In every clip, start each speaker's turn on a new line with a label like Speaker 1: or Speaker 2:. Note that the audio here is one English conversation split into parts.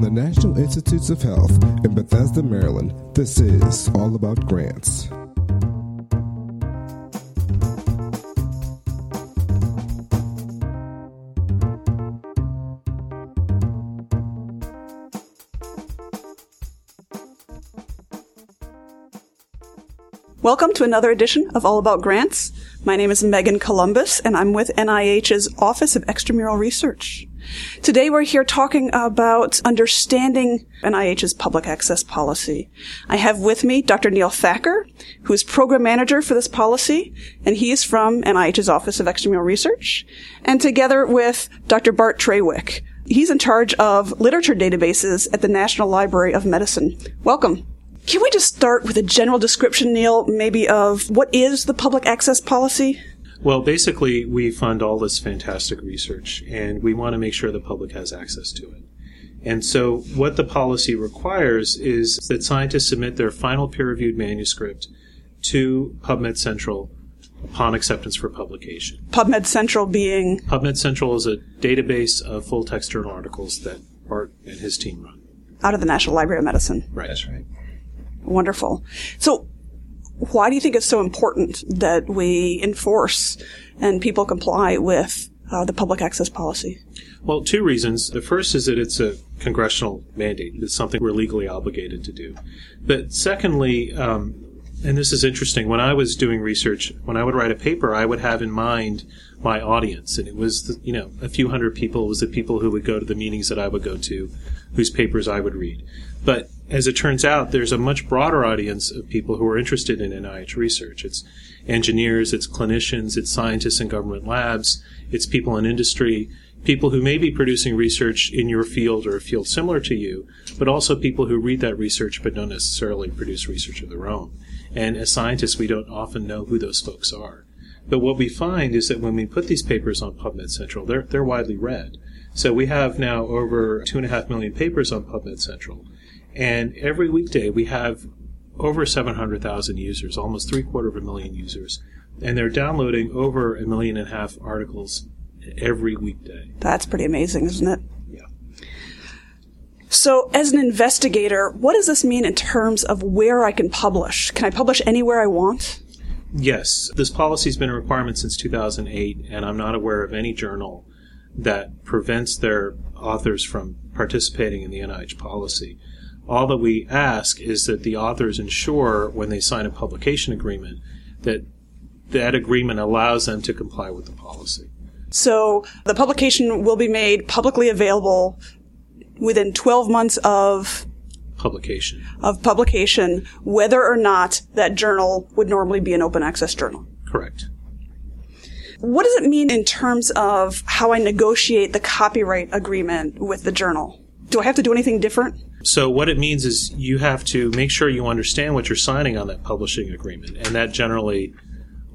Speaker 1: From the National Institutes of Health in Bethesda, Maryland, this is All About Grants.
Speaker 2: Welcome to another edition of All About Grants. My name is Megan Columbus, and I'm with NIH's Office of Extramural Research. Today we're here talking about understanding NIH's public access policy. I have with me Dr. Neil Thakur, who is program manager for this policy, and he is from NIH's Office of Extramural Research, and together with Dr. Bart Trawick. He's in charge of literature databases at the National Library of Medicine. Welcome. Can we just start with a general description, Neil, maybe of what is the public access policy?
Speaker 3: Well, basically, we fund all this fantastic research, and we want to make sure the public has access to it. And so, what the policy requires is that scientists submit their final peer reviewed manuscript to PubMed Central upon acceptance for publication.
Speaker 2: PubMed Central being?
Speaker 3: PubMed Central is a database of full text journal articles that Bart and his team run.
Speaker 2: Out of the National Library of Medicine.
Speaker 3: Right.
Speaker 4: That's right.
Speaker 2: Wonderful. So, why do you think it's so important that we enforce and people comply with uh, the public access policy?
Speaker 3: Well, two reasons. The first is that it's a congressional mandate. It's something we're legally obligated to do. But secondly, um, and this is interesting, when I was doing research, when I would write a paper, I would have in mind my audience. And it was, the, you know, a few hundred people. It was the people who would go to the meetings that I would go to, whose papers I would read. But as it turns out, there's a much broader audience of people who are interested in NIH research. It's engineers, it's clinicians, it's scientists in government labs, it's people in industry, people who may be producing research in your field or a field similar to you, but also people who read that research but don't necessarily produce research of their own. And as scientists, we don't often know who those folks are. But what we find is that when we put these papers on PubMed Central, they're, they're widely read. So we have now over two and a half million papers on PubMed Central. And every weekday we have over 700,000 users, almost three quarter of a million users. And they're downloading over a million and a half articles every weekday.
Speaker 2: That's pretty amazing, isn't it?
Speaker 3: Yeah.
Speaker 2: So, as an investigator, what does this mean in terms of where I can publish? Can I publish anywhere I want?
Speaker 3: Yes. This policy has been a requirement since 2008, and I'm not aware of any journal that prevents their authors from participating in the NIH policy. All that we ask is that the authors ensure when they sign a publication agreement that that agreement allows them to comply with the policy.
Speaker 2: So the publication will be made publicly available within 12 months of
Speaker 3: Publication.
Speaker 2: of publication, whether or not that journal would normally be an open access journal.
Speaker 3: Correct.
Speaker 2: What does it mean in terms of how I negotiate the copyright agreement with the journal? Do I have to do anything different?
Speaker 3: So what it means is you have to make sure you understand what you're signing on that publishing agreement, and that generally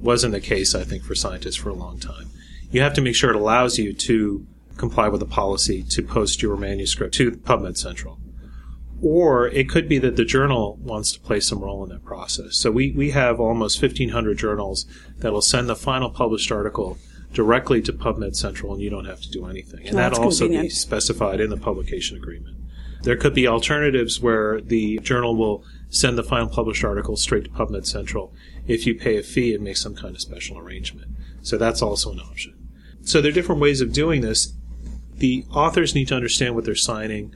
Speaker 3: wasn't the case, I think, for scientists for a long time. You have to make sure it allows you to comply with the policy to post your manuscript to PubMed Central. Or it could be that the journal wants to play some role in that process. So we, we have almost 1,500 journals that will send the final published article directly to PubMed Central, and you don't have to do anything. And
Speaker 2: Oh,
Speaker 3: that also be specified in the publication agreement. There could be alternatives where the journal will send the final published article straight to PubMed Central if you pay a fee and make some kind of special arrangement. So that's also an option. So there are different ways of doing this. The authors need to understand what they're signing,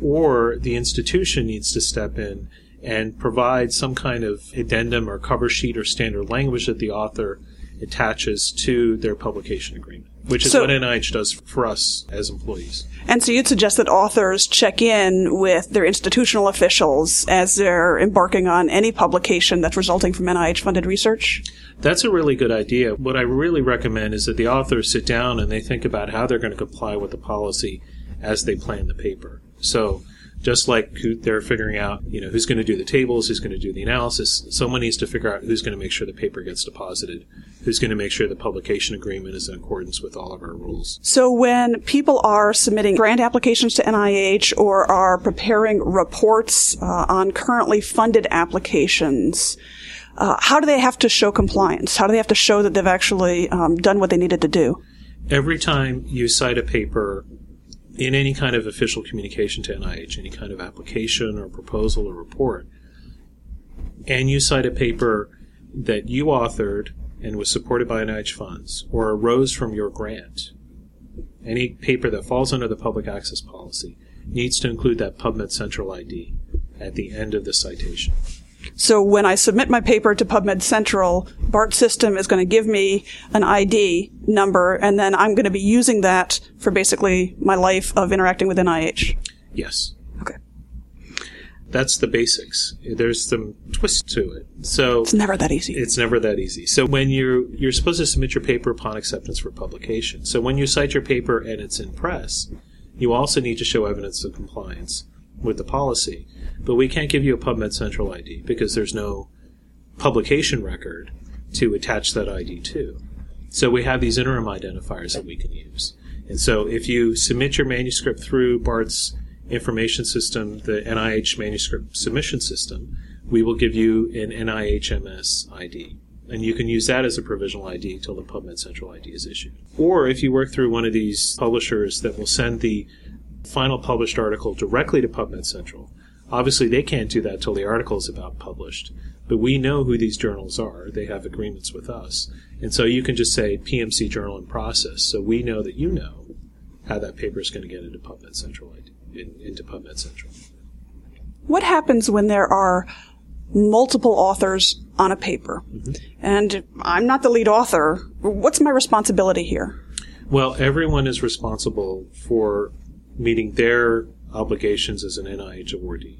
Speaker 3: or the institution needs to step in and provide some kind of addendum or cover sheet or standard language that the author attaches to their publication agreement, which is
Speaker 2: So-
Speaker 3: what NIH does for us as employees.
Speaker 2: And so you'd suggest that authors check in with their institutional officials as they're embarking on any publication that's resulting from NIH funded research?
Speaker 3: That's a really good idea. What I really recommend is that the authors sit down and they think about how they're going to comply with the policy as they plan the paper. So, just like who they're figuring out, you know, who's going to do the tables, who's going to do the analysis, someone needs to figure out who's going to make sure the paper gets deposited, who's going to make sure the publication agreement is in accordance with all of our rules.
Speaker 2: So when people are submitting grant applications to NIH or are preparing reports uh, on currently funded applications, uh, how do they have to show compliance? How do they have to show that they've actually um, done what they needed to do?
Speaker 3: Every time you cite a paper in any kind of official communication to NIH, any kind of application or proposal or report, and you cite a paper that you authored and was supported by NIH funds or arose from your grant, any paper that falls under the public access policy needs to include that PubMed Central ID at the end of the citation.
Speaker 2: So when I submit my paper to PubMed Central, Bart system is going to give me an ID number, and then I'm going to be using that for basically my life of interacting with NIH.
Speaker 3: Yes.
Speaker 2: Okay.
Speaker 3: That's the basics. There's some twist to it. So
Speaker 2: It's never that easy.
Speaker 3: It's never that easy. So when you're you're supposed to submit your paper upon acceptance for publication. So when you cite your paper and it's in press, you also need to show evidence of compliance with the policy. But we can't give you a PubMed Central ID because there's no publication record to attach that ID to. So we have these interim identifiers that we can use. And so if you submit your manuscript through Bart's information system, the NIH manuscript submission system, we will give you an NIHMS ID. And you can use that as a provisional ID until the PubMed Central ID is issued. Or if you work through one of these publishers that will send the final published article directly to PubMed Central, obviously they can't do that till the article is about published. But we know who these journals are. They have agreements with us. And so you can just say PMC journal in process. So we know that you know how that paper is going to get into PubMed Central in, into PubMed Central.
Speaker 2: What happens when there are multiple authors on a paper? Mm-hmm. And I'm not the lead author. What's my responsibility here?
Speaker 3: Well, everyone is responsible for meeting their obligations as an NIH awardee.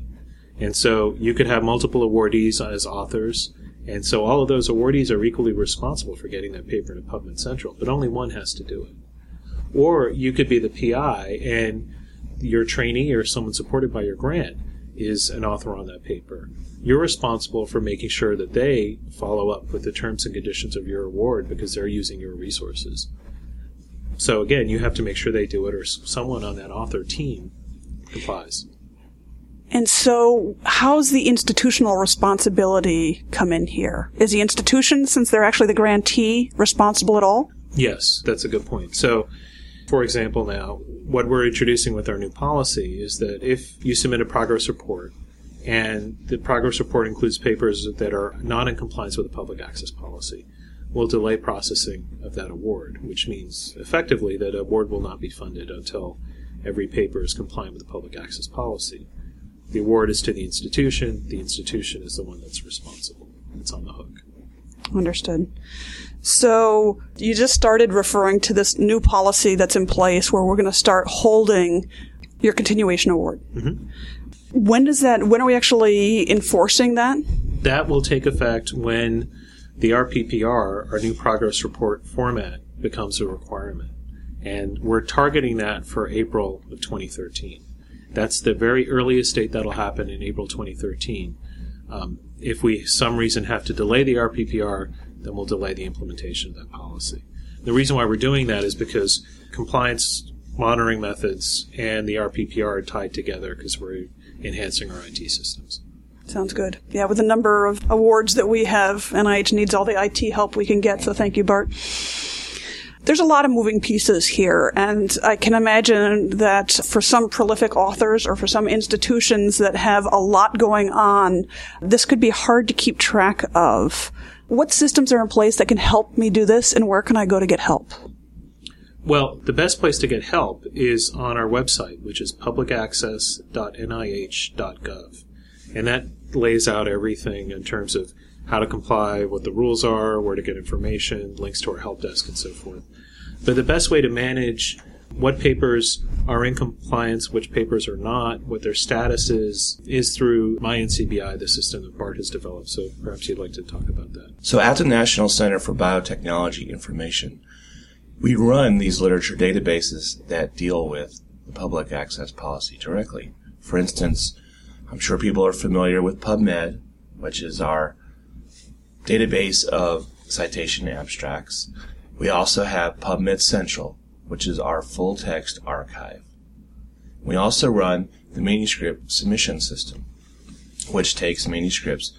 Speaker 3: And so you could have multiple awardees as authors. And so all of those awardees are equally responsible for getting that paper into PubMed Central, but only one has to do it. Or you could be the PI and your trainee or someone supported by your grant is an author on that paper. You're responsible for making sure that they follow up with the terms and conditions of your award because they're using your resources. So again, you have to make sure they do it or someone on that author team complies.
Speaker 2: And so, how's the institutional responsibility come in here? Is the institution, since they're actually the grantee, responsible at all?
Speaker 3: Yes, that's a good point. So, for example, now, what we're introducing with our new policy is that if you submit a progress report and the progress report includes papers that are not in compliance with the public access policy, we'll delay processing of that award, which means effectively that award will not be funded until every paper is compliant with the public access policy. The award is to the institution, the institution is the one that's responsible. It's on the hook.
Speaker 2: Understood. So, you just started referring to this new policy that's in place where we're going to start holding your continuation award. Mm-hmm. When does that, when are we actually enforcing that?
Speaker 3: That will take effect when the RPPR, our new progress report format, becomes a requirement. And we're targeting that for April of 2013. That's the very earliest date that'll happen in April 2013. Um, if we, some reason, have to delay the RPPR, then we'll delay the implementation of that policy. The reason why we're doing that is because compliance monitoring methods and the RPPR are tied together because we're enhancing our IT systems.
Speaker 2: Sounds good. Yeah, with the number of awards that we have, NIH needs all the IT help we can get, so thank you, Bart. There's a lot of moving pieces here, and I can imagine that for some prolific authors or for some institutions that have a lot going on, this could be hard to keep track of. What systems are in place that can help me do this, and where can I go to get help?
Speaker 3: Well, the best place to get help is on our website, which is publicaccess.nih.gov. And that lays out everything in terms of how to comply, what the rules are, where to get information, links to our help desk, and so forth. But the best way to manage what papers are in compliance, which papers are not, what their status is, is through MyNCBI, the system that Bart has developed. So perhaps you'd like to talk about that.
Speaker 4: So at the National Center for Biotechnology Information, we run these literature databases that deal with the public access policy directly. For instance, I'm sure people are familiar with PubMed, which is our database of citation abstracts. We also have PubMed Central, which is our full text archive. We also run the manuscript submission system, which takes manuscripts,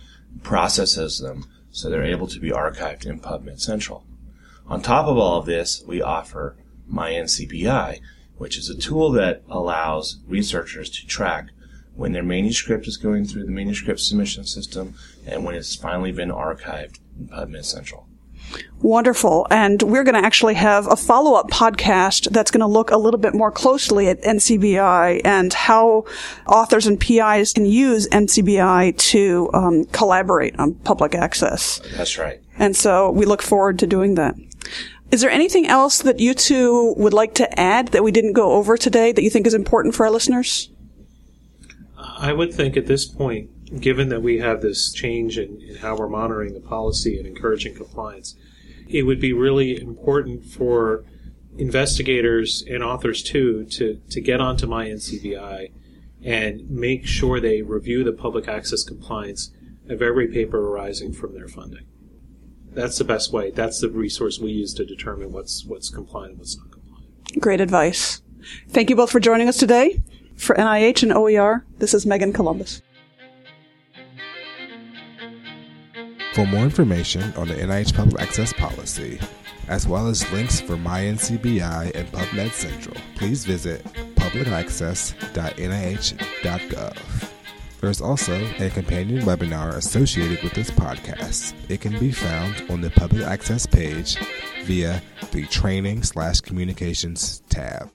Speaker 4: processes them, so they're able to be archived in PubMed Central. On top of all of this, we offer MyNCBI, which is a tool that allows researchers to track when their manuscript is going through the manuscript submission system and when it's finally been archived in PubMed Central.
Speaker 2: Wonderful. And we're going to actually have a follow up podcast that's going to look a little bit more closely at NCBI and how authors and PIs can use NCBI to um, collaborate on public access.
Speaker 4: That's right.
Speaker 2: And so we look forward to doing that. Is there anything else that you two would like to add that we didn't go over today that you think is important for our listeners?
Speaker 3: I would think at this point, given that we have this change in, in how we're monitoring the policy and encouraging compliance, it would be really important for investigators and authors too to, to get onto MyNCBI and make sure they review the public access compliance of every paper arising from their funding. That's the best way. That's the resource we use to determine what's what's compliant and what's not compliant.
Speaker 2: Great advice. Thank you both for joining us today. For NIH and OER, this is Megan Columbus.
Speaker 1: For more information on the NIH Public Access Policy, as well as links for MyNCBI and PubMed Central, please visit publicaccess.nih.gov. There's also a companion webinar associated with this podcast. It can be found on the Public Access page via the Training slash Communications tab.